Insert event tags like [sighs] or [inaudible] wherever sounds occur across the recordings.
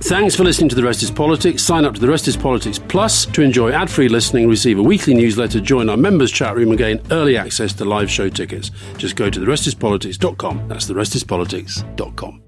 Thanks for listening to The Rest is Politics. Sign up to The Rest is Politics Plus to enjoy ad free listening, receive a weekly newsletter, join our members' chat room, and gain early access to live show tickets. Just go to therestispolitics.com. That's therestispolitics.com.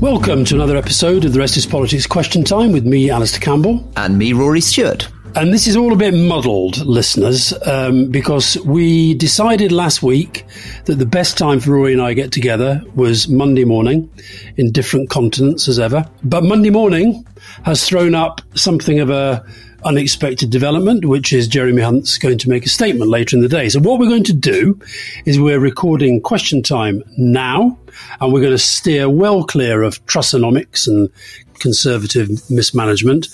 Welcome to another episode of The Rest is Politics Question Time with me, Alastair Campbell. And me, Rory Stewart. And this is all a bit muddled, listeners, um, because we decided last week that the best time for Rory and I get together was Monday morning in different continents as ever. But Monday morning has thrown up something of a unexpected development, which is Jeremy Hunt's going to make a statement later in the day. So what we're going to do is we're recording question time now, and we're going to steer well clear of Trussonomics and conservative mismanagement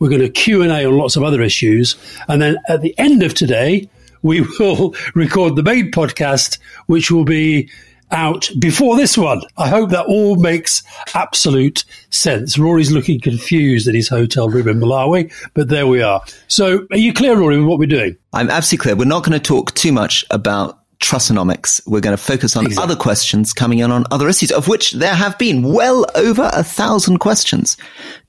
we're going to Q and A on lots of other issues, and then at the end of today, we [laughs] will record the main podcast, which will be out before this one. I hope that all makes absolute sense. Rory's looking confused in his hotel room in Malawi, but there we are. So, are you clear, Rory, with what we're doing? I'm absolutely clear. We're not going to talk too much about Trussonomics. We're going to focus on exactly. other questions coming in on other issues, of which there have been well over a thousand questions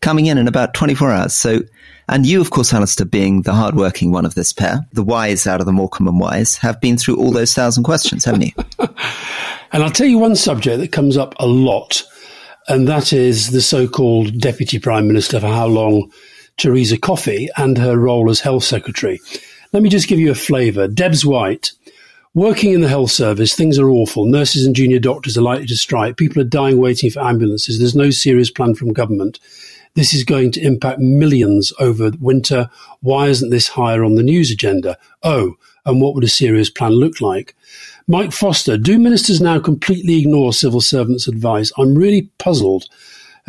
coming in in about 24 hours. So, and you, of course, Alastair, being the hardworking one of this pair, the wise out of the more common wise, have been through all those thousand questions, haven't you? [laughs] and I'll tell you one subject that comes up a lot, and that is the so-called Deputy Prime Minister for how long, Thérèse Coffey, and her role as Health Secretary. Let me just give you a flavour. Debs White Working in the health service, things are awful. Nurses and junior doctors are likely to strike. People are dying waiting for ambulances. There's no serious plan from government. This is going to impact millions over winter. Why isn't this higher on the news agenda? Oh, and what would a serious plan look like? Mike Foster, do ministers now completely ignore civil servants' advice? I'm really puzzled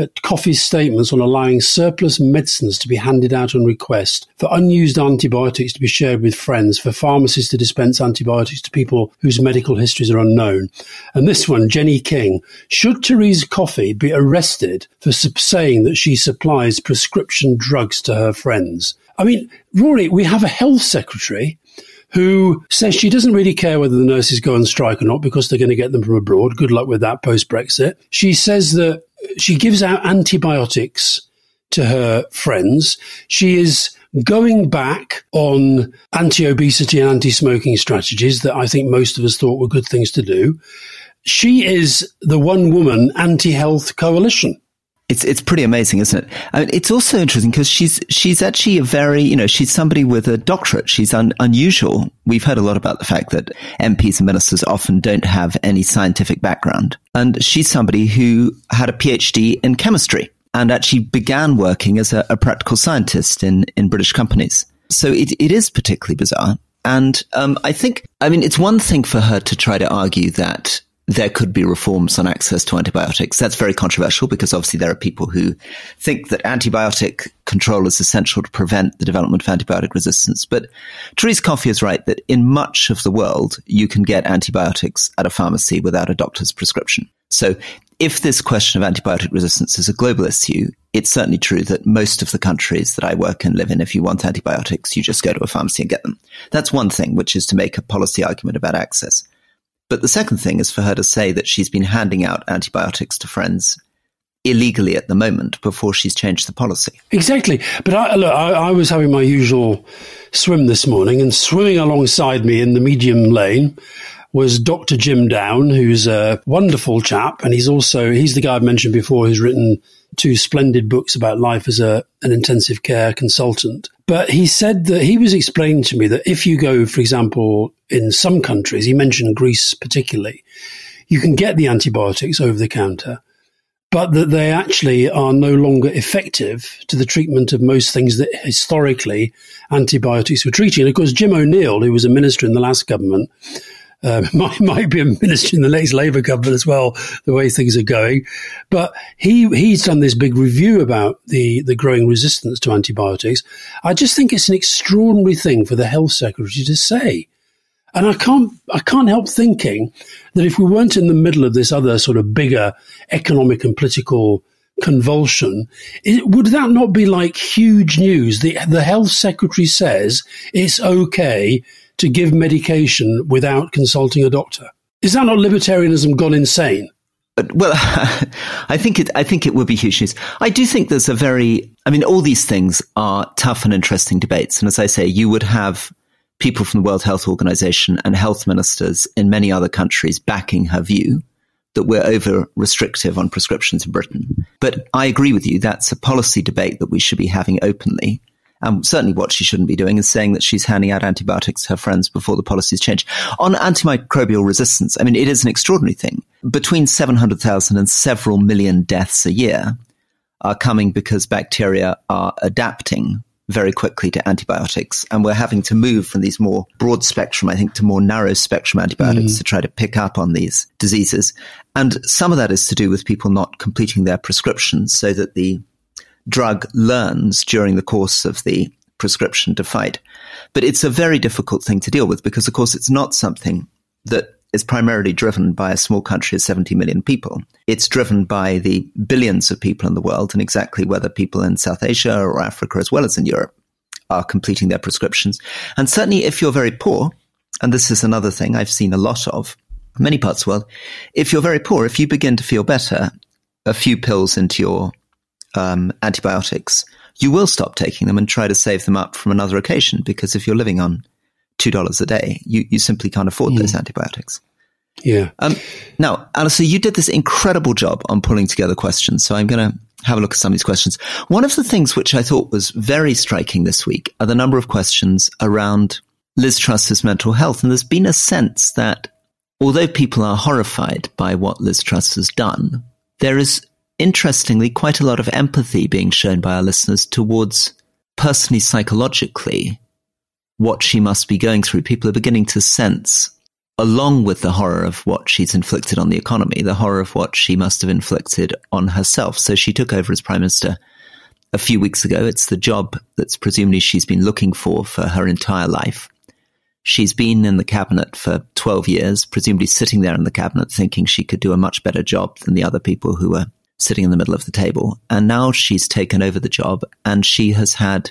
at Coffey's statements on allowing surplus medicines to be handed out on request, for unused antibiotics to be shared with friends, for pharmacists to dispense antibiotics to people whose medical histories are unknown. And this one, Jenny King. Should Thérèse Coffey be arrested for saying that she supplies prescription drugs to her friends? I mean, Rory, we have a health secretary who says she doesn't really care whether the nurses go on strike or not because they're going to get them from abroad. Good luck with that post Brexit. She says that she gives out antibiotics to her friends. She is going back on anti obesity and anti smoking strategies that I think most of us thought were good things to do. She is the one woman anti health coalition. It's it's pretty amazing, isn't it? I mean, it's also interesting because she's she's actually a very you know she's somebody with a doctorate. She's un, unusual. We've heard a lot about the fact that MPs and ministers often don't have any scientific background, and she's somebody who had a PhD in chemistry and actually began working as a, a practical scientist in in British companies. So it, it is particularly bizarre. And um, I think, I mean, it's one thing for her to try to argue that there could be reforms on access to antibiotics. That's very controversial because obviously there are people who think that antibiotic control is essential to prevent the development of antibiotic resistance. But Thérèse Coffey is right that in much of the world, you can get antibiotics at a pharmacy without a doctor's prescription. So if this question of antibiotic resistance is a global issue, it's certainly true that most of the countries that I work and live in, if you want antibiotics, you just go to a pharmacy and get them. That's one thing, which is to make a policy argument about access. But the second thing is for her to say that she's been handing out antibiotics to friends illegally at the moment before she's changed the policy. Exactly. But I, look, I, I, was having my usual swim this morning, and swimming alongside me in the medium lane was Dr. Jim Down, who's a wonderful chap, and he's also he's the guy I've mentioned before who's written two splendid books about life as a an intensive care consultant. But he said that he was explaining to me that if you go, for example, in some countries, he mentioned Greece particularly, you can get the antibiotics over the counter, but that they actually are no longer effective to the treatment of most things that historically antibiotics were treating. And of course, Jim O'Neill, who was a minister in the last government, um, [laughs] might, might be a minister in the next Labour government as well, the way things are going. But he he's done this big review about the, the growing resistance to antibiotics. I just think it's an extraordinary thing for the health secretary to say. And I can't, I can't help thinking that if we weren't in the middle of this other sort of bigger economic and political convulsion, it, would that not be like huge news? The, the health secretary says it's okay to give medication without consulting a doctor. Is that not libertarianism gone insane? Uh, well, [laughs] I think it. I think it would be huge news. I do think there's a very. I mean, all these things are tough and interesting debates, and as I say, you would have people from the World Health Organization and health ministers in many other countries backing her view that we're over restrictive on prescriptions in Britain. But I agree with you. That's a policy debate that we should be having openly. And certainly what she shouldn't be doing is saying that she's handing out antibiotics to her friends before the policies change. On antimicrobial resistance, I mean, it is an extraordinary thing. Between 700,000 and several million deaths a year are coming because bacteria are adapting very quickly to antibiotics. And we're having to move from these more broad spectrum, I think, to more narrow spectrum antibiotics mm. to try to pick up on these diseases. And some of that is to do with people not completing their prescriptions so that the drug learns during the course of the prescription to fight. But it's a very difficult thing to deal with because, of course, it's not something that is primarily driven by a small country of 70 million people. It's driven by the billions of people in the world and exactly whether people in South Asia or Africa, as well as in Europe, are completing their prescriptions. And certainly if you're very poor, and this is another thing I've seen a lot of, many parts of the world, if you're very poor, if you begin to feel better, a few pills into your um, antibiotics, you will stop taking them and try to save them up from another occasion because if you're living on two dollars a day, you you simply can't afford mm. those antibiotics. Yeah. Um, now, Alastair, you did this incredible job on pulling together questions, so I'm going to have a look at some of these questions. One of the things which I thought was very striking this week are the number of questions around Liz Truss's mental health, and there's been a sense that although people are horrified by what Liz Truss has done, there is interestingly, quite a lot of empathy being shown by our listeners towards personally, psychologically, what she must be going through. People are beginning to sense, along with the horror of what she's inflicted on the economy, the horror of what she must have inflicted on herself. So she took over as prime minister a few weeks ago. It's the job that's presumably she's been looking for for her entire life. She's been in the cabinet for 12 years, presumably sitting there in the cabinet thinking she could do a much better job than the other people who were sitting in the middle of the table. And now she's taken over the job and she has had,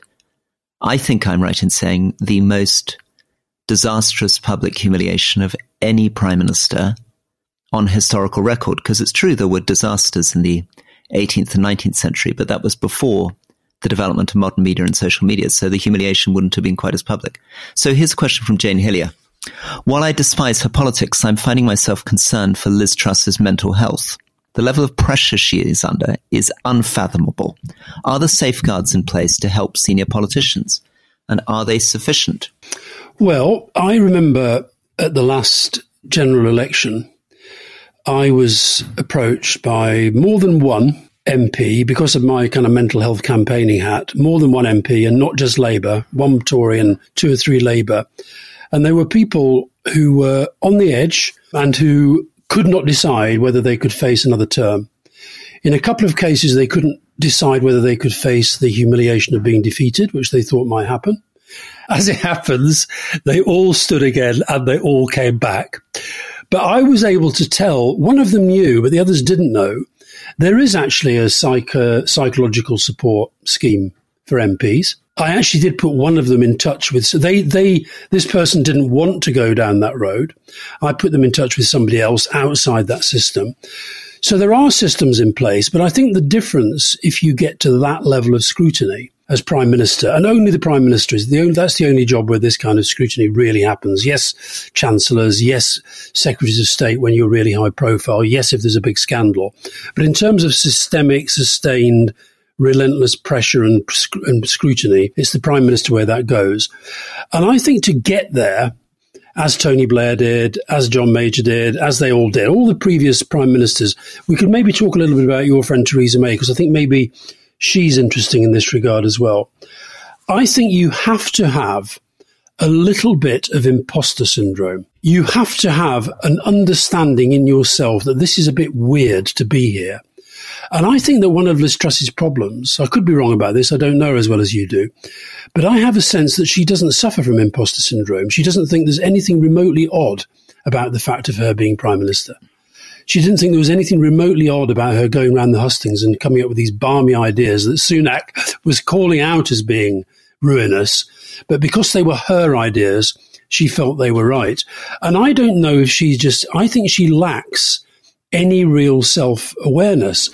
I think I'm right in saying, the most disastrous public humiliation of any prime minister on historical record. Because it's true there were disasters in the 18th and 19th century, but that was before the development of modern media and social media. So the humiliation wouldn't have been quite as public. So here's a question from Jane Hillier. While I despise her politics, I'm finding myself concerned for Liz Truss's mental health. The level of pressure she is under is unfathomable. Are the safeguards in place to help senior politicians? And are they sufficient? Well, I remember at the last general election, I was approached by more than one MP because of my kind of mental health campaigning hat, more than one MP and not just Labour, one Tory and two or three Labour. And there were people who were on the edge and who could not decide whether they could face another term. In a couple of cases, they couldn't decide whether they could face the humiliation of being defeated, which they thought might happen. As it happens, they all stood again and they all came back. But I was able to tell, one of them knew, but the others didn't know, there is actually a psych- psychological support scheme for MPs. I actually did put one of them in touch with. So they they this person didn't want to go down that road. I put them in touch with somebody else outside that system. So there are systems in place, but I think the difference if you get to that level of scrutiny as prime minister, and only the prime minister is the only that's the only job where this kind of scrutiny really happens. Yes, chancellors, yes, secretaries of state when you're really high profile, yes, if there's a big scandal, but in terms of systemic, sustained relentless pressure and, and scrutiny. It's the prime minister where that goes. And I think to get there, as Tony Blair did, as John Major did, as they all did, all the previous prime ministers, we could maybe talk a little bit about your friend Theresa May, because I think maybe she's interesting in this regard as well. I think you have to have a little bit of imposter syndrome. You have to have an understanding in yourself that this is a bit weird to be here. And I think that one of Liz Truss's problems, I could be wrong about this, I don't know as well as you do, but I have a sense that she doesn't suffer from imposter syndrome. She doesn't think there's anything remotely odd about the fact of her being prime minister. She didn't think there was anything remotely odd about her going around the hustings and coming up with these barmy ideas that Sunak was calling out as being ruinous. But because they were her ideas, she felt they were right. And I don't know if she just, I think she lacks any real self awareness.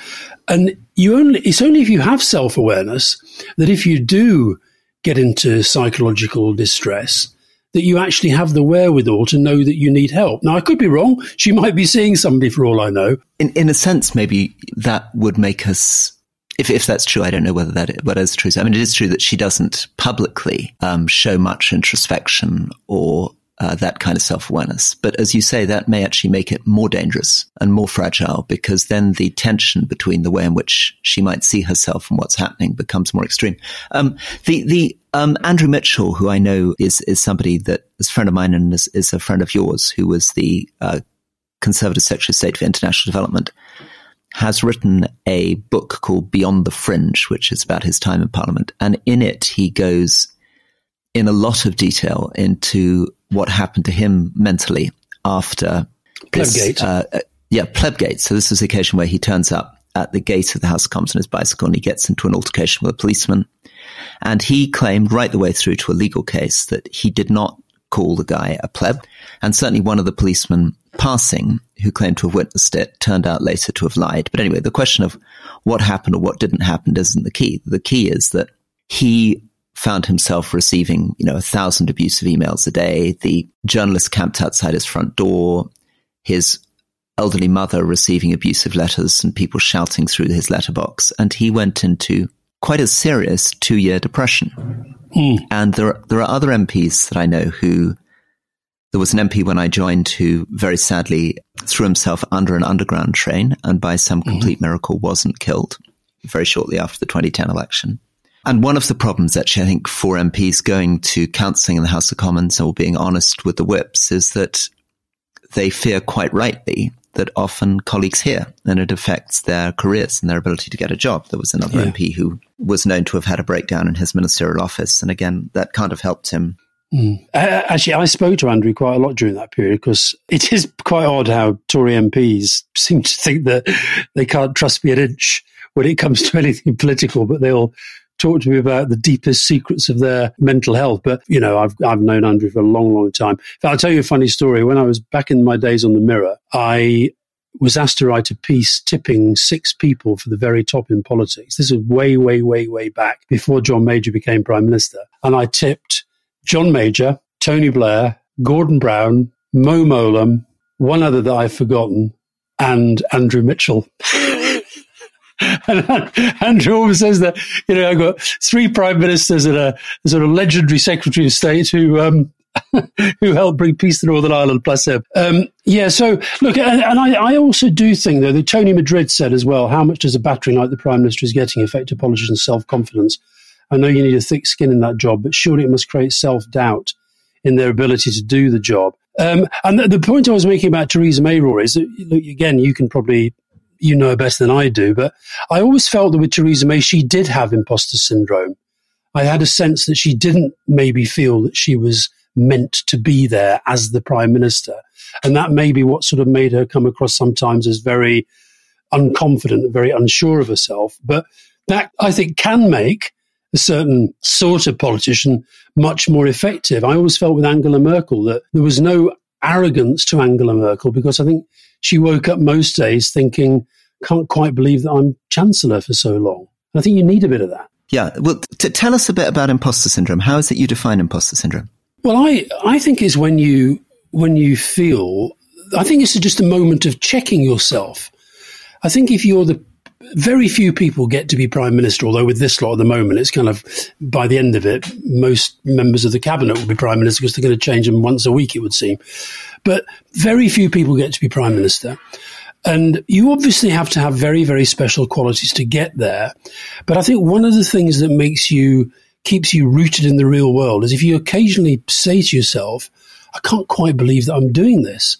And you only, it's only if you have self awareness that if you do get into psychological distress, that you actually have the wherewithal to know that you need help. Now, I could be wrong. She might be seeing somebody for all I know. In, in a sense, maybe that would make us if, if that's true, I don't know whether that is true. I mean, it is true that she doesn't publicly um, show much introspection or uh, that kind of self awareness. But as you say, that may actually make it more dangerous and more fragile because then the tension between the way in which she might see herself and what's happening becomes more extreme. Um, the the um, Andrew Mitchell, who I know is is somebody that is a friend of mine and is, is a friend of yours, who was the uh, Conservative Secretary of State for International Development, has written a book called Beyond the Fringe, which is about his time in Parliament, and in it he goes in a lot of detail into what happened to him mentally after this. Uh, uh, yeah, Plebgate. So this is the occasion where he turns up at the gate of the House of Commons on his bicycle and he gets into an altercation with a policeman. And he claimed right the way through to a legal case that he did not call the guy a pleb. And certainly one of the policemen passing who claimed to have witnessed it turned out later to have lied. But anyway, the question of what happened or what didn't happen isn't the key. The key is that he found himself receiving, you know, a thousand abusive emails a day. The journalist camped outside his front door. His elderly mother receiving abusive letters and people shouting through his letterbox. And he went into quite a serious two year depression. Mm. And there, there are other MPs that I know who there was an MP when I joined who very sadly threw himself under an underground train and by some mm-hmm. complete mm. miracle wasn't killed very shortly after the 2010 election. And one of the problems, actually, I think, for MPs going to counselling in the House of Commons or being honest with the whips is that they fear quite rightly that often colleagues hear and it affects their careers and their ability to get a job. There was another yeah. MP who was known to have had a breakdown in his ministerial office. And again, that kind of helped him. Mm. Actually, I spoke to Andrew quite a lot during that period because it is quite odd how Tory MPs seem to think that they can't trust me an inch when it comes to anything political, but they'll talk to me about the deepest secrets of their mental health. But, you know, I've, I've known Andrew for a long, long time. I'll tell you a funny story. When I was back in my days on the Mirror, I was asked to write a piece tipping six people for the very top in politics. This is way, way, way, way back before John Major became Prime Minister. And I tipped John Major, Tony Blair, Gordon Brown, Mo Mowlam, one other that I've forgotten, and Andrew Mitchell. [laughs] and Andrew always says that, you know, I've got three prime ministers and a sort of legendary secretary of state who, um, [laughs] who helped bring peace to Northern Ireland, bless him. Um, yeah, so look, and, and I, I, also do think, though, that Tony Madrid said as well, how much does a battering like the Prime Minister is getting affect a politician's self confidence? I know you need a thick skin in that job, but surely it must create self doubt in their ability to do the job. Um, and the, the, point I was making about Theresa May, Rory, is that, look, again, you can probably you know better than I do, but I always felt that with Theresa May, she did have imposter syndrome. I had a sense that she didn't maybe feel that she was meant to be there as the prime minister. And that may be what sort of made her come across sometimes as very unconfident and very unsure of herself. But that I think can make a certain sort of politician much more effective. I always felt with Angela Merkel that there was no arrogance to Angela Merkel because I think she woke up most days thinking, can't quite believe that I'm Chancellor for so long. And I think you need a bit of that. Yeah. Well, to tell us a bit about imposter syndrome. How is it you define imposter syndrome? Well, I, I think it's when you, when you feel, I think it's just a moment of checking yourself. I think if you're the very few people get to be prime minister, although with this lot at the moment, it's kind of by the end of it, most members of the cabinet will be prime minister because they're going to change them once a week, it would seem. But very few people get to be prime minister. And you obviously have to have very, very special qualities to get there. But I think one of the things that makes you, keeps you rooted in the real world is if you occasionally say to yourself, I can't quite believe that I'm doing this.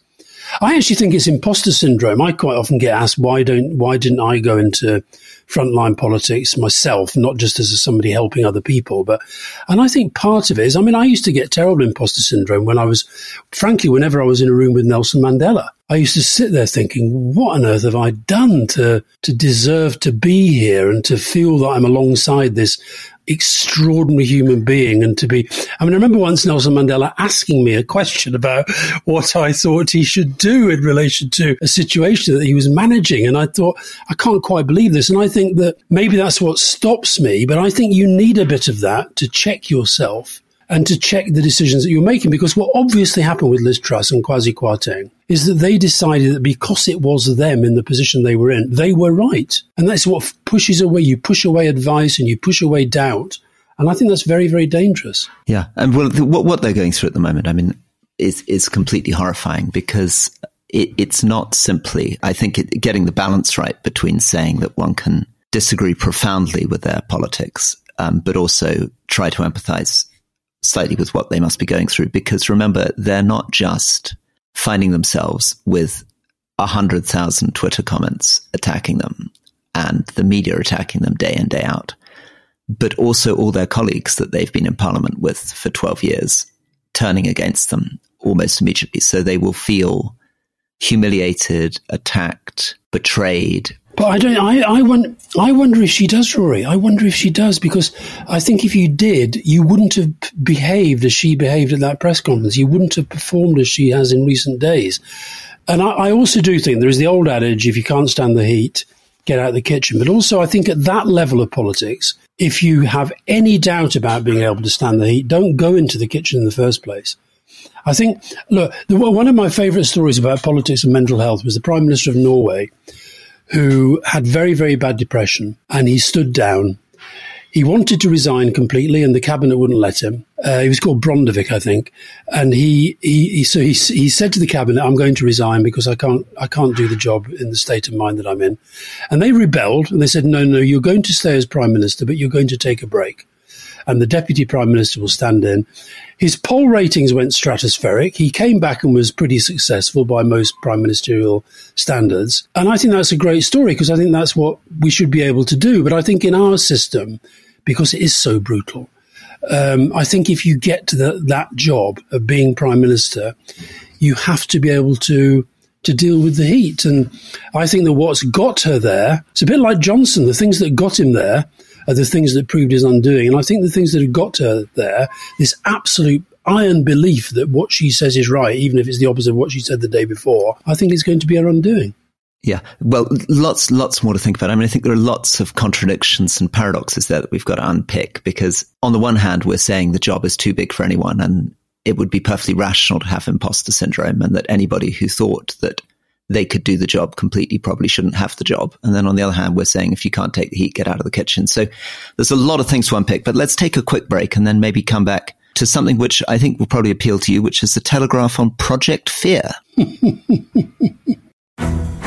I actually think it's imposter syndrome. I quite often get asked why don't why didn't I go into frontline politics myself, not just as somebody helping other people, but and I think part of it is I mean I used to get terrible imposter syndrome when I was frankly whenever I was in a room with Nelson Mandela. I used to sit there thinking, what on earth have I done to to deserve to be here and to feel that I'm alongside this extraordinary human being and to be. I mean, I remember once Nelson Mandela asking me a question about what I thought he should do in relation to a situation that he was managing. And I thought, I can't quite believe this. And I think that maybe that's what stops me, but I think you need a bit of that to check yourself and to check the decisions that you're making. Because what obviously happened with Liz Truss and Kwasi Kwarteng is that they decided that because it was them in the position they were in, they were right. And that's what pushes away, you push away advice and you push away doubt. And I think that's very, very dangerous. Yeah. And well, what, what they're going through at the moment, I mean, is, is completely horrifying because it, it's not simply, I think, it, getting the balance right between saying that one can disagree profoundly with their politics, um, but also try to empathize slightly with what they must be going through. Because remember, they're not just finding themselves with a hundred thousand Twitter comments attacking them and the media attacking them day in, day out, but also all their colleagues that they've been in parliament with for 12 years turning against them almost immediately. So they will feel humiliated, attacked, betrayed, but I don't. I, I wonder. I wonder if she does, Rory. I wonder if she does because I think if you did, you wouldn't have behaved as she behaved at that press conference. You wouldn't have performed as she has in recent days. And I, I also do think there is the old adage: if you can't stand the heat, get out of the kitchen. But also, I think at that level of politics, if you have any doubt about being able to stand the heat, don't go into the kitchen in the first place. I think, look, the, one of my favourite stories about politics and mental health was the Prime Minister of Norway who had very, very bad depression and he stood down. He wanted to resign completely and the cabinet wouldn't let him. Uh, he was called Bondevik, I think. And he, he, he so he, he said to the cabinet, I'm going to resign because I can't, I can't do the job in the state of mind that I'm in. And they rebelled and they said, no, no, you're going to stay as prime minister, but you're going to take a break and the deputy prime minister will stand in. His poll ratings went stratospheric. He came back and was pretty successful by most prime ministerial standards. And I think that's a great story because I think that's what we should be able to do. But I think in our system, because it is so brutal, um, I think if you get to the, that job of being prime minister, you have to be able to to deal with the heat. And I think that what's got her there, it's a bit like Johnson. The things that got him there are the things that proved his undoing. And I think the things that have got her there, this absolute iron belief that what she says is right, even if it's the opposite of what she said the day before, I think is going to be her undoing. Yeah, well, lots, lots more to think about. I mean, I think there are lots of contradictions and paradoxes there that we've got to unpick because on the one hand, we're saying the job is too big for anyone and it would be perfectly rational to have imposter syndrome and that anybody who thought that they could do the job completely probably shouldn't have the job. And then on the other hand, we're saying if you can't take the heat, get out of the kitchen. So there's a lot of things to unpick, but let's take a quick break and then maybe come back to something which I think will probably appeal to you, which is the Telegraph on Project Fear. [laughs]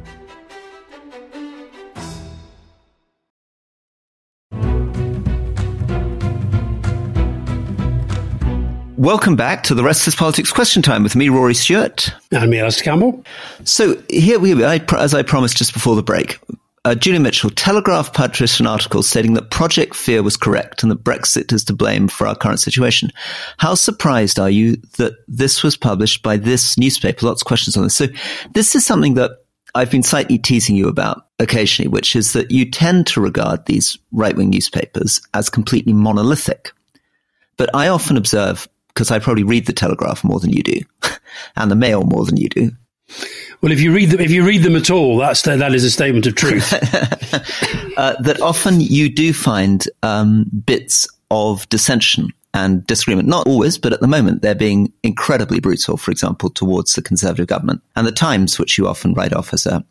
Welcome back to the Rest is Politics Question Time with me, Rory Stewart. And me, Alastair Campbell. So here we are, as I promised just before the break. Uh, Julian Mitchell, Telegraph published an article stating that Project Fear was correct and that Brexit is to blame for our current situation. How surprised are you that this was published by this newspaper? Lots of questions on this. So this is something that I've been slightly teasing you about occasionally, which is that you tend to regard these right wing newspapers as completely monolithic. But I often observe because I probably read the Telegraph more than you do, [laughs] and the Mail more than you do. Well, if you read them, if you read them at all, that's that is a statement of truth. [laughs] uh, that often you do find um, bits of dissension and disagreement. Not always, but at the moment they're being incredibly brutal. For example, towards the Conservative government and the Times, which you often write off as a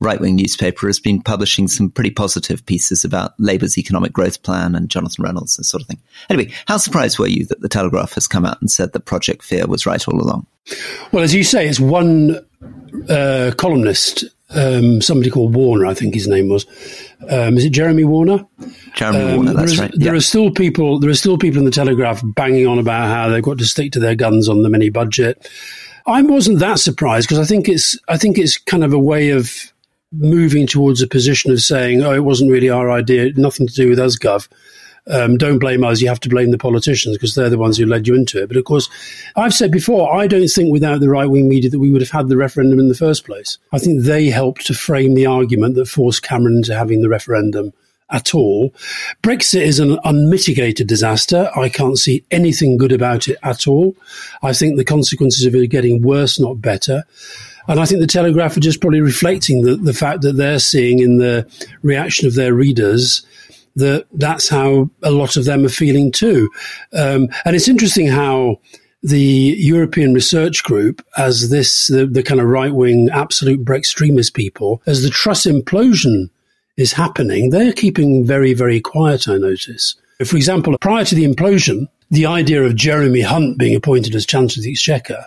right wing newspaper has been publishing some pretty positive pieces about Labour's economic growth plan and Jonathan Reynolds and sort of thing. Anyway, how surprised were you that the Telegraph has come out and said that Project Fear was right all along? Well, as you say, it's one uh, columnist, um, somebody called Warner, I think his name was. Um, is it Jeremy Warner? Jeremy um, Warner, that's is, right. There yeah. are still people. There are still people in the Telegraph banging on about how they've got to stick to their guns on the mini budget. I wasn't that surprised because I think it's I think it's kind of a way of moving towards a position of saying, oh, it wasn't really our idea, nothing to do with us, Gov. Um, don't blame us. You have to blame the politicians because they're the ones who led you into it. But of course, I've said before, I don't think without the right wing media that we would have had the referendum in the first place. I think they helped to frame the argument that forced Cameron into having the referendum at all. Brexit is an unmitigated disaster. I can't see anything good about it at all. I think the consequences of it are getting worse, not better. And I think the Telegraph are just probably reflecting the, the fact that they're seeing in the reaction of their readers that that's how a lot of them are feeling too. Um, and it's interesting how the European Research Group, as this, the, the kind of right wing, absolute extremist people, as the Truss implosion is happening, they're keeping very, very quiet, I notice. For example, prior to the implosion, the idea of Jeremy Hunt being appointed as Chancellor of the Exchequer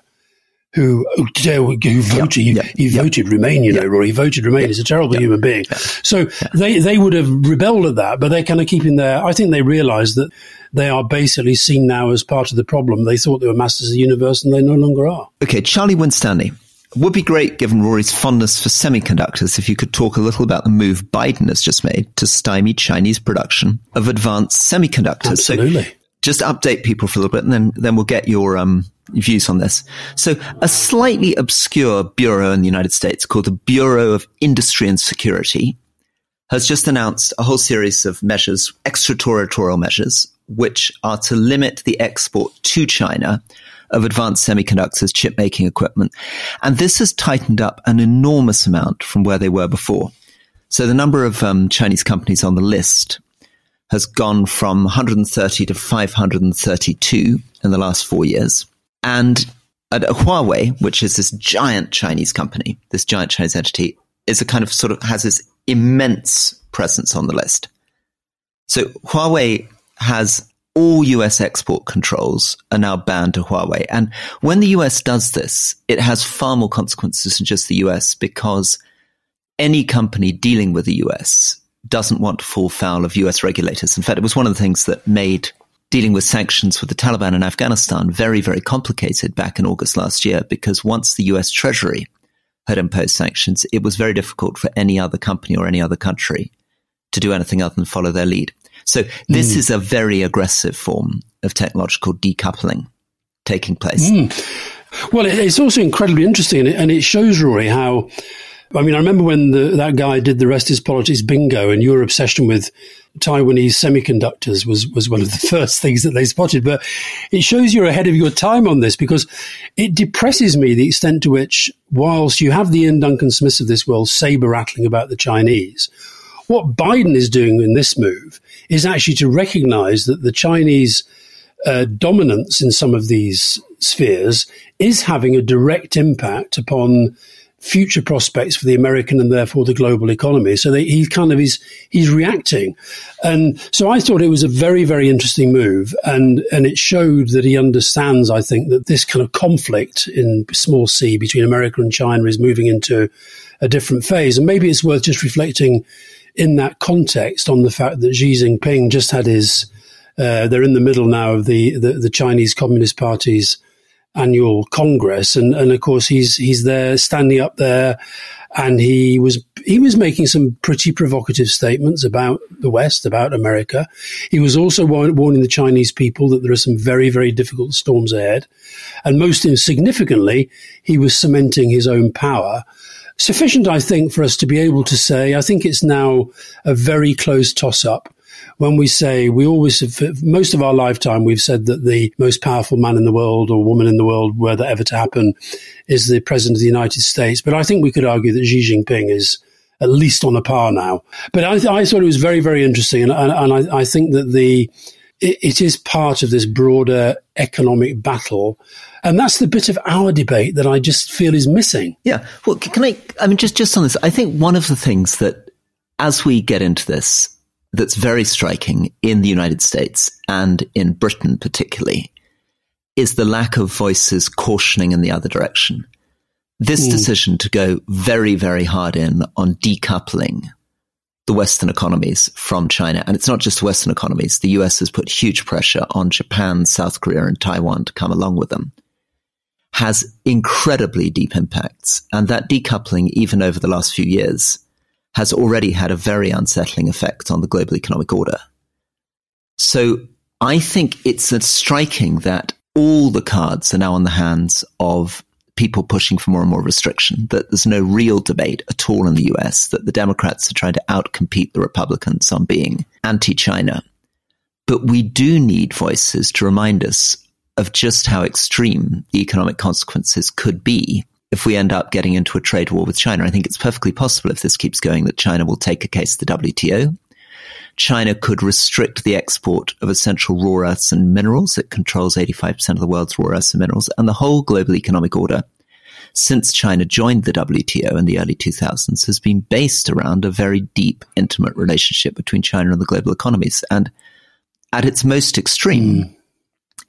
who who voted he, he voted Remain, you know, Rory. He voted Remain. He's a terrible human being. So they they would have rebelled at that, but they're kind of keeping their. I think they realise that they are basically seen now as part of the problem. They thought they were masters of the universe, and they no longer are. Okay, Charlie Winstanley. Would be great, given Rory's fondness for semiconductors, if you could talk a little about the move Biden has just made to stymie Chinese production of advanced semiconductors. Absolutely. So just update people for a little bit, and then then we'll get your um, views on this. So, a slightly obscure bureau in the United States called the Bureau of Industry and Security has just announced a whole series of measures, extraterritorial measures, which are to limit the export to China of advanced semiconductors, chip making equipment. And this has tightened up an enormous amount from where they were before. So the number of um, Chinese companies on the list has gone from 130 to 532 in the last four years. And at Huawei, which is this giant Chinese company, this giant Chinese entity, is a kind of sort of has this immense presence on the list. So Huawei has all US export controls are now banned to Huawei. And when the US does this, it has far more consequences than just the US because any company dealing with the US doesn't want to fall foul of US regulators. In fact, it was one of the things that made dealing with sanctions with the Taliban in Afghanistan very, very complicated back in August last year because once the US Treasury had imposed sanctions, it was very difficult for any other company or any other country to do anything other than follow their lead. So this mm. is a very aggressive form of technological decoupling taking place. Mm. Well, it's also incredibly interesting, and it shows, Rory, how I mean, I remember when the, that guy did the rest is politics bingo, and your obsession with Taiwanese semiconductors was was one of the [laughs] first things that they spotted. But it shows you're ahead of your time on this because it depresses me the extent to which, whilst you have the Ian Duncan Smiths of this world saber rattling about the Chinese, what Biden is doing in this move is actually to recognize that the Chinese uh, dominance in some of these spheres is having a direct impact upon future prospects for the American and therefore the global economy. So they, he kind of is he's reacting, and so I thought it was a very very interesting move, and and it showed that he understands. I think that this kind of conflict in small c between America and China is moving into a different phase, and maybe it's worth just reflecting in that context on the fact that Xi Jinping just had his. Uh, they're in the middle now of the, the, the Chinese Communist Party's annual congress, and, and of course he's he's there standing up there, and he was he was making some pretty provocative statements about the West, about America. He was also warning the Chinese people that there are some very very difficult storms ahead, and most significantly, he was cementing his own power. Sufficient, I think, for us to be able to say, I think it's now a very close toss up when we say we always, most of our lifetime, we've said that the most powerful man in the world or woman in the world, were that ever to happen, is the president of the United States. But I think we could argue that Xi Jinping is at least on a par now. But I, I thought it was very, very interesting, and, and, and I, I, think that the it, it is part of this broader economic battle. And that's the bit of our debate that I just feel is missing. Yeah. Well, can I, I mean, just, just on this, I think one of the things that as we get into this, that's very striking in the United States and in Britain particularly is the lack of voices cautioning in the other direction. This mm. decision to go very, very hard in on decoupling the Western economies from China. And it's not just Western economies. The US has put huge pressure on Japan, South Korea, and Taiwan to come along with them. Has incredibly deep impacts. And that decoupling, even over the last few years, has already had a very unsettling effect on the global economic order. So I think it's striking that all the cards are now on the hands of people pushing for more and more restriction, that there's no real debate at all in the US, that the Democrats are trying to outcompete the Republicans on being anti China. But we do need voices to remind us of just how extreme the economic consequences could be if we end up getting into a trade war with China. I think it's perfectly possible if this keeps going that China will take a case to the WTO. China could restrict the export of essential rare earths and minerals. It controls 85% of the world's rare earths and minerals and the whole global economic order since China joined the WTO in the early 2000s has been based around a very deep, intimate relationship between China and the global economies. And at its most extreme, mm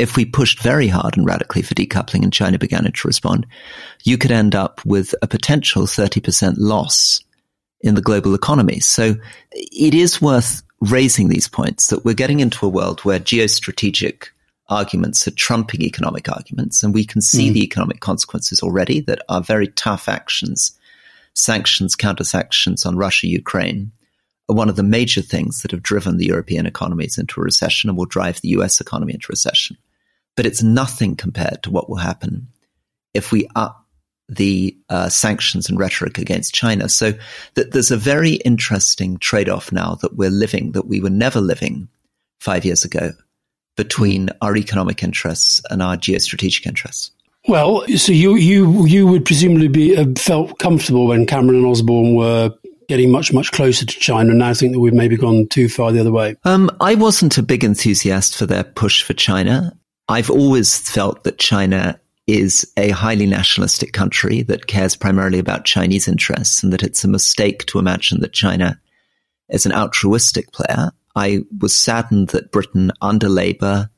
if we pushed very hard and radically for decoupling and China began to respond, you could end up with a potential 30% loss in the global economy. So it is worth raising these points that we're getting into a world where geostrategic arguments are trumping economic arguments. And we can see mm. the economic consequences already that are very tough actions, sanctions, counter sanctions on Russia, Ukraine are one of the major things that have driven the European economies into a recession and will drive the US economy into recession. But it's nothing compared to what will happen if we up the uh, sanctions and rhetoric against China. So that there's a very interesting trade off now that we're living that we were never living five years ago between our economic interests and our geostrategic interests. Well, so you you you would presumably be uh, felt comfortable when Cameron and Osborne were getting much, much closer to China. And I think that we've maybe gone too far the other way. Um, I wasn't a big enthusiast for their push for China. I've always felt that China is a highly nationalistic country that cares primarily about Chinese interests and that it's a mistake to imagine that China is an altruistic player. I was saddened that Britain under Labour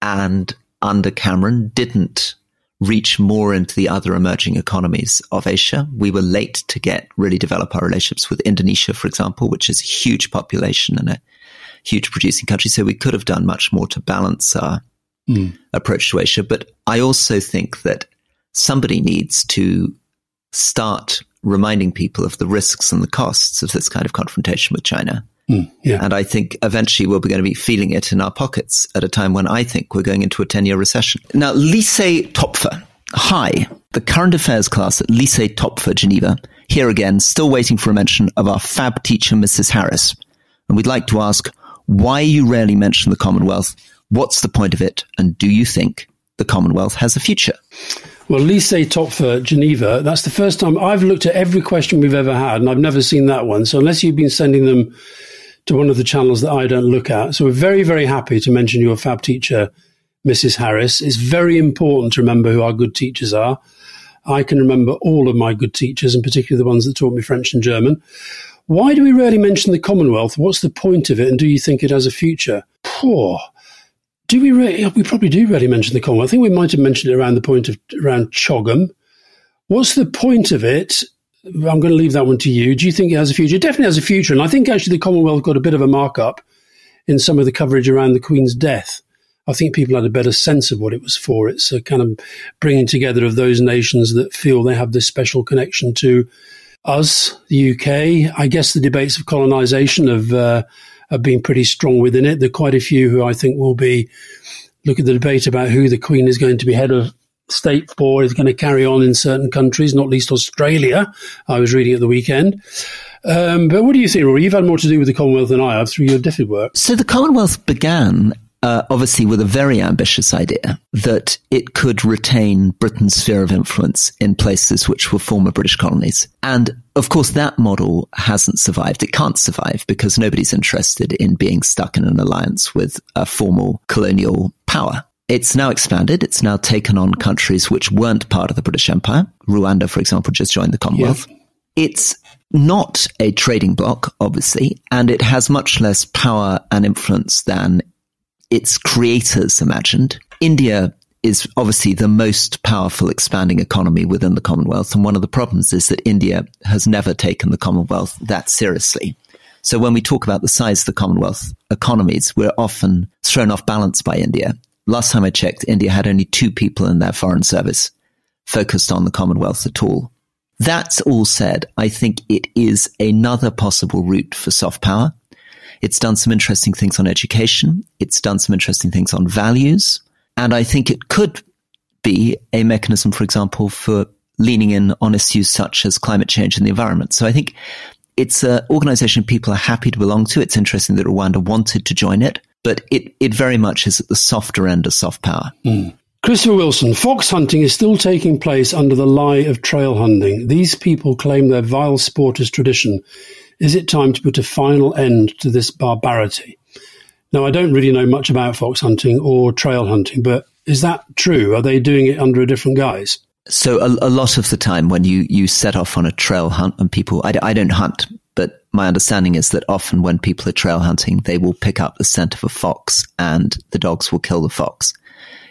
and under Cameron didn't reach more into the other emerging economies of Asia. We were late to get really develop our relationships with Indonesia, for example, which is a huge population and a huge producing country. So we could have done much more to balance our mm. approach to Asia. But I also think that somebody needs to start reminding people of the risks and the costs of this kind of confrontation with China. Mm, yeah. And I think eventually we'll be going to be feeling it in our pockets at a time when I think we're going into a 10 year recession. Now, Lycée Topfer. Hi, the current affairs class at Lycée Topfer, Geneva. Here again, still waiting for a mention of our fab teacher, Mrs. Harris. And we'd like to ask why you rarely mention the Commonwealth, what's the point of it, and do you think the Commonwealth has a future? Well, Lycée Topfer Geneva, that's the first time I've looked at every question we've ever had, and I've never seen that one. So unless you've been sending them to one of the channels that I don't look at. So we're very, very happy to mention your fab teacher, Mrs. Harris. It's very important to remember who our good teachers are. I can remember all of my good teachers, and particularly the ones that taught me French and German. Why do we rarely mention the Commonwealth? What's the point of it, and do you think it has a future? Poor. Do we really? We probably do really mention the Commonwealth. I think we might have mentioned it around the point of around CHOGM. What's the point of it? I'm going to leave that one to you. Do you think it has a future? It definitely has a future, and I think actually the Commonwealth got a bit of a markup in some of the coverage around the Queen's death. I think people had a better sense of what it was for. It's a kind of bringing together of those nations that feel they have this special connection to us, the UK. I guess the debates of colonisation have uh, have been pretty strong within it. There are quite a few who I think will be look at the debate about who the Queen is going to be head of state for is going to carry on in certain countries, not least Australia. I was reading at the weekend. Um, but what do you think, Rory? You've had more to do with the Commonwealth than I have through your DFID work. So the Commonwealth began uh, obviously with a very ambitious idea that it could retain Britain's sphere of influence in places which were former British colonies. And of course, that model hasn't survived. It can't survive because nobody's interested in being stuck in an alliance with a formal colonial power. It's now expanded. It's now taken on countries which weren't part of the British Empire. Rwanda, for example, just joined the Commonwealth. Yeah. It's not a trading bloc, obviously, and it has much less power and influence than its creators imagined. India is obviously the most powerful expanding economy within the Commonwealth. And one of the problems is that India has never taken the Commonwealth that seriously. So when we talk about the size of the Commonwealth economies, we're often thrown off balance by India. Last time I checked, India had only two people in their foreign service focused on the Commonwealth at all. That's all said, I think it is another possible route for soft power. It's done some interesting things on education. It's done some interesting things on values. And I think it could be a mechanism, for example, for leaning in on issues such as climate change and the environment. So I think it's an organization people are happy to belong to. It's interesting that Rwanda wanted to join it, but it, it very much is at the softer end of soft power. Mm. Christopher Wilson, fox hunting is still taking place under the lie of trail hunting. These people claim their vile sport is tradition. Is it time to put a final end to this barbarity? Now, I don't really know much about fox hunting or trail hunting, but is that true? Are they doing it under a different guise? So a, a lot of the time when you, you set off on a trail hunt and people, I, I don't hunt, but my understanding is that often when people are trail hunting, they will pick up the scent of a fox and the dogs will kill the fox.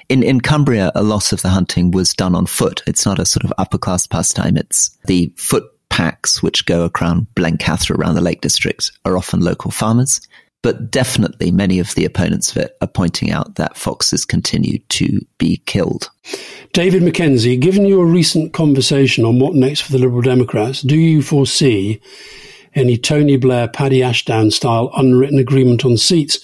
In, in Cumbria, a lot of the hunting was done on foot. It's not a sort of upper class pastime. It's the foot packs which go around Blencathra around the Lake District are often local farmers. But definitely many of the opponents of it are pointing out that foxes continue to be killed. David McKenzie, given your recent conversation on what next for the Liberal Democrats, do you foresee any Tony Blair, Paddy Ashdown style unwritten agreement on seats?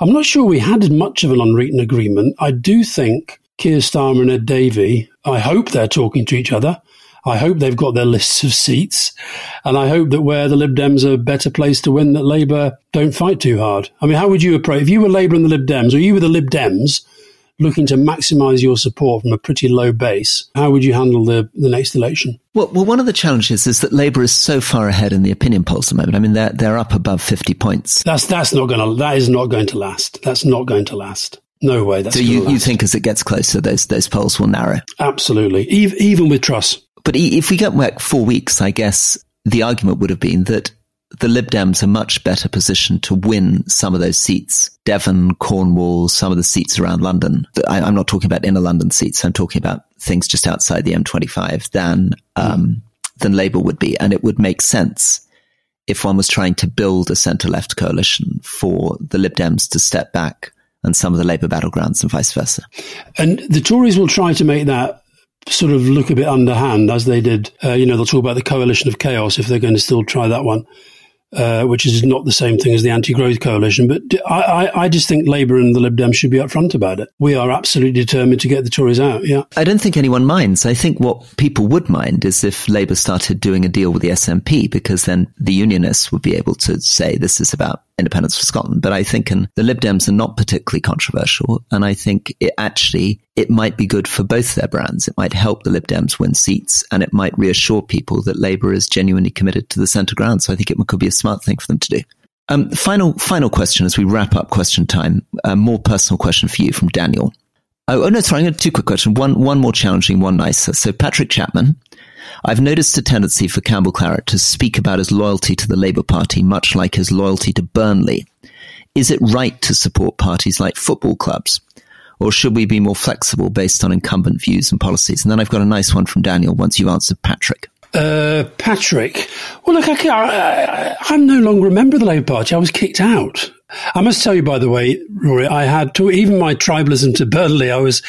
I'm not sure we had much of an unwritten agreement. I do think Keir Starmer and Ed Davey, I hope they're talking to each other. I hope they've got their lists of seats. And I hope that where the Lib Dems are a better placed to win, that Labour don't fight too hard. I mean, how would you approach, if you were Labour and the Lib Dems, or you were the Lib Dems looking to maximise your support from a pretty low base, how would you handle the, the next election? Well, well, one of the challenges is that Labour is so far ahead in the opinion polls at the moment. I mean, they're, they're up above 50 points. That's, that's not going to, that is not going to last. That's not going to last. No way. That's so you, you think as it gets closer, those those polls will narrow? Absolutely. Even, even with Truss. But if we go back four weeks, I guess the argument would have been that the Lib Dems are much better positioned to win some of those seats. Devon, Cornwall, some of the seats around London. I, am not talking about inner London seats. I'm talking about things just outside the M25 than, um, than Labour would be. And it would make sense if one was trying to build a centre left coalition for the Lib Dems to step back and some of the Labour battlegrounds and vice versa. And the Tories will try to make that sort of look a bit underhand as they did. Uh, you know, they'll talk about the coalition of chaos if they're going to still try that one. Uh, which is not the same thing as the anti-growth coalition. But I, I, I, just think Labour and the Lib Dems should be upfront about it. We are absolutely determined to get the Tories out. Yeah. I don't think anyone minds. I think what people would mind is if Labour started doing a deal with the SNP, because then the unionists would be able to say this is about independence for Scotland, but I think and the Lib Dems are not particularly controversial. And I think it actually, it might be good for both their brands. It might help the Lib Dems win seats and it might reassure people that Labour is genuinely committed to the centre ground. So I think it could be a smart thing for them to do. Um, final, final question as we wrap up question time. A more personal question for you from Daniel. Oh, oh no, sorry. I'm two quick questions. One, one more challenging, one nicer. So Patrick Chapman I've noticed a tendency for Campbell Claret to speak about his loyalty to the Labour Party, much like his loyalty to Burnley. Is it right to support parties like football clubs? Or should we be more flexible based on incumbent views and policies? And then I've got a nice one from Daniel once you've answered Patrick. Uh, Patrick, well, look, I, I, I'm no longer a member of the Labour Party. I was kicked out. I must tell you, by the way, Rory, I had to, even my tribalism to Burnley, I was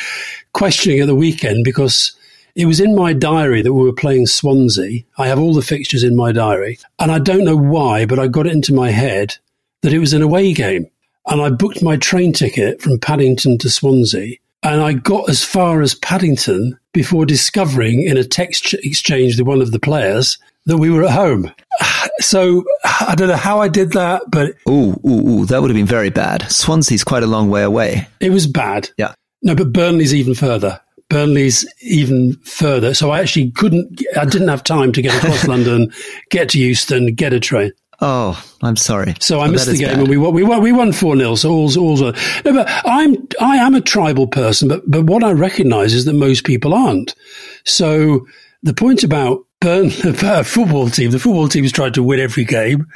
questioning at the weekend because it was in my diary that we were playing Swansea. I have all the fixtures in my diary. And I don't know why, but I got it into my head that it was an away game. And I booked my train ticket from Paddington to Swansea. And I got as far as Paddington before discovering in a text exchange with one of the players that we were at home. [sighs] So I don't know how I did that, but. Ooh, ooh, ooh, that would have been very bad. Swansea's quite a long way away. It was bad. Yeah. No, but Burnley's even further. Burnley's even further. So I actually couldn't, I didn't have time to get across [laughs] London, get to Euston, get a train. Oh, I'm sorry. So I missed the game bad. and we won, we won, we won 4 0. So all's, all's, no, but I'm, I am a tribal person, but, but what I recognize is that most people aren't. So the point about Burn, [laughs] a uh, football team, the football team has tried to win every game.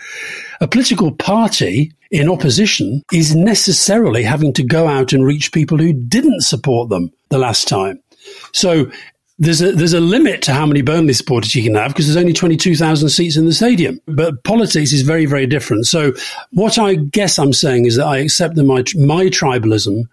A political party in opposition is necessarily having to go out and reach people who didn't support them the last time. So there's a there's a limit to how many Burnley supporters you can have because there's only 22,000 seats in the stadium. But politics is very very different. So what I guess I'm saying is that I accept that my my tribalism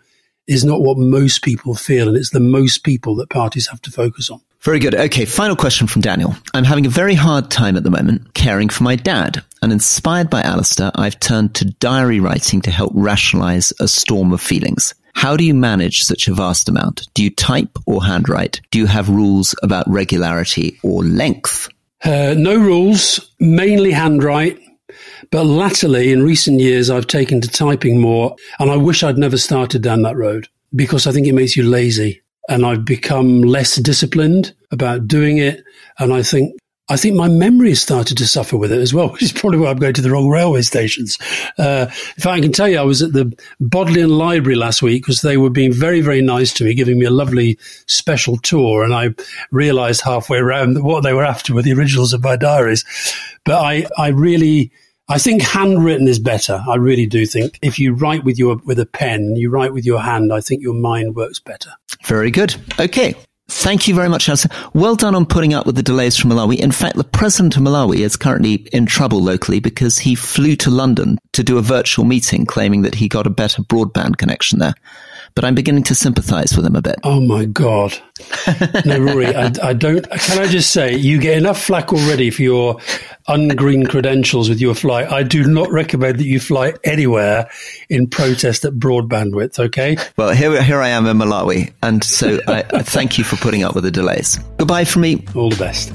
is not what most people feel, and it's the most people that parties have to focus on. Very good. Okay, final question from Daniel. I'm having a very hard time at the moment caring for my dad, and inspired by Alastair, I've turned to diary writing to help rationalize a storm of feelings. How do you manage such a vast amount? Do you type or handwrite? Do you have rules about regularity or length? Uh, no rules, mainly handwrite. But latterly, in recent years, I've taken to typing more, and I wish I'd never started down that road because I think it makes you lazy and I've become less disciplined about doing it. And I think I think my memory has started to suffer with it as well, [laughs] which is probably why I'm going to the wrong railway stations. Uh, in fact, I can tell you, I was at the Bodleian Library last week because they were being very, very nice to me, giving me a lovely special tour. And I realized halfway around that what they were after were the originals of my diaries. But I, I really, I think handwritten is better. I really do think if you write with your with a pen, you write with your hand. I think your mind works better. Very good. Okay. Thank you very much, Alastair. Well done on putting up with the delays from Malawi. In fact, the president of Malawi is currently in trouble locally because he flew to London to do a virtual meeting claiming that he got a better broadband connection there but I'm beginning to sympathize with him a bit. Oh my God. No, Rory, I, I, don't. Can I just say, you get enough flack already for your ungreen credentials with your flight. I do not recommend that you fly anywhere in protest at broadband width, okay? Well, here, here I am in Malawi, and so I, I thank you for putting up with the delays. Goodbye from me. All the best.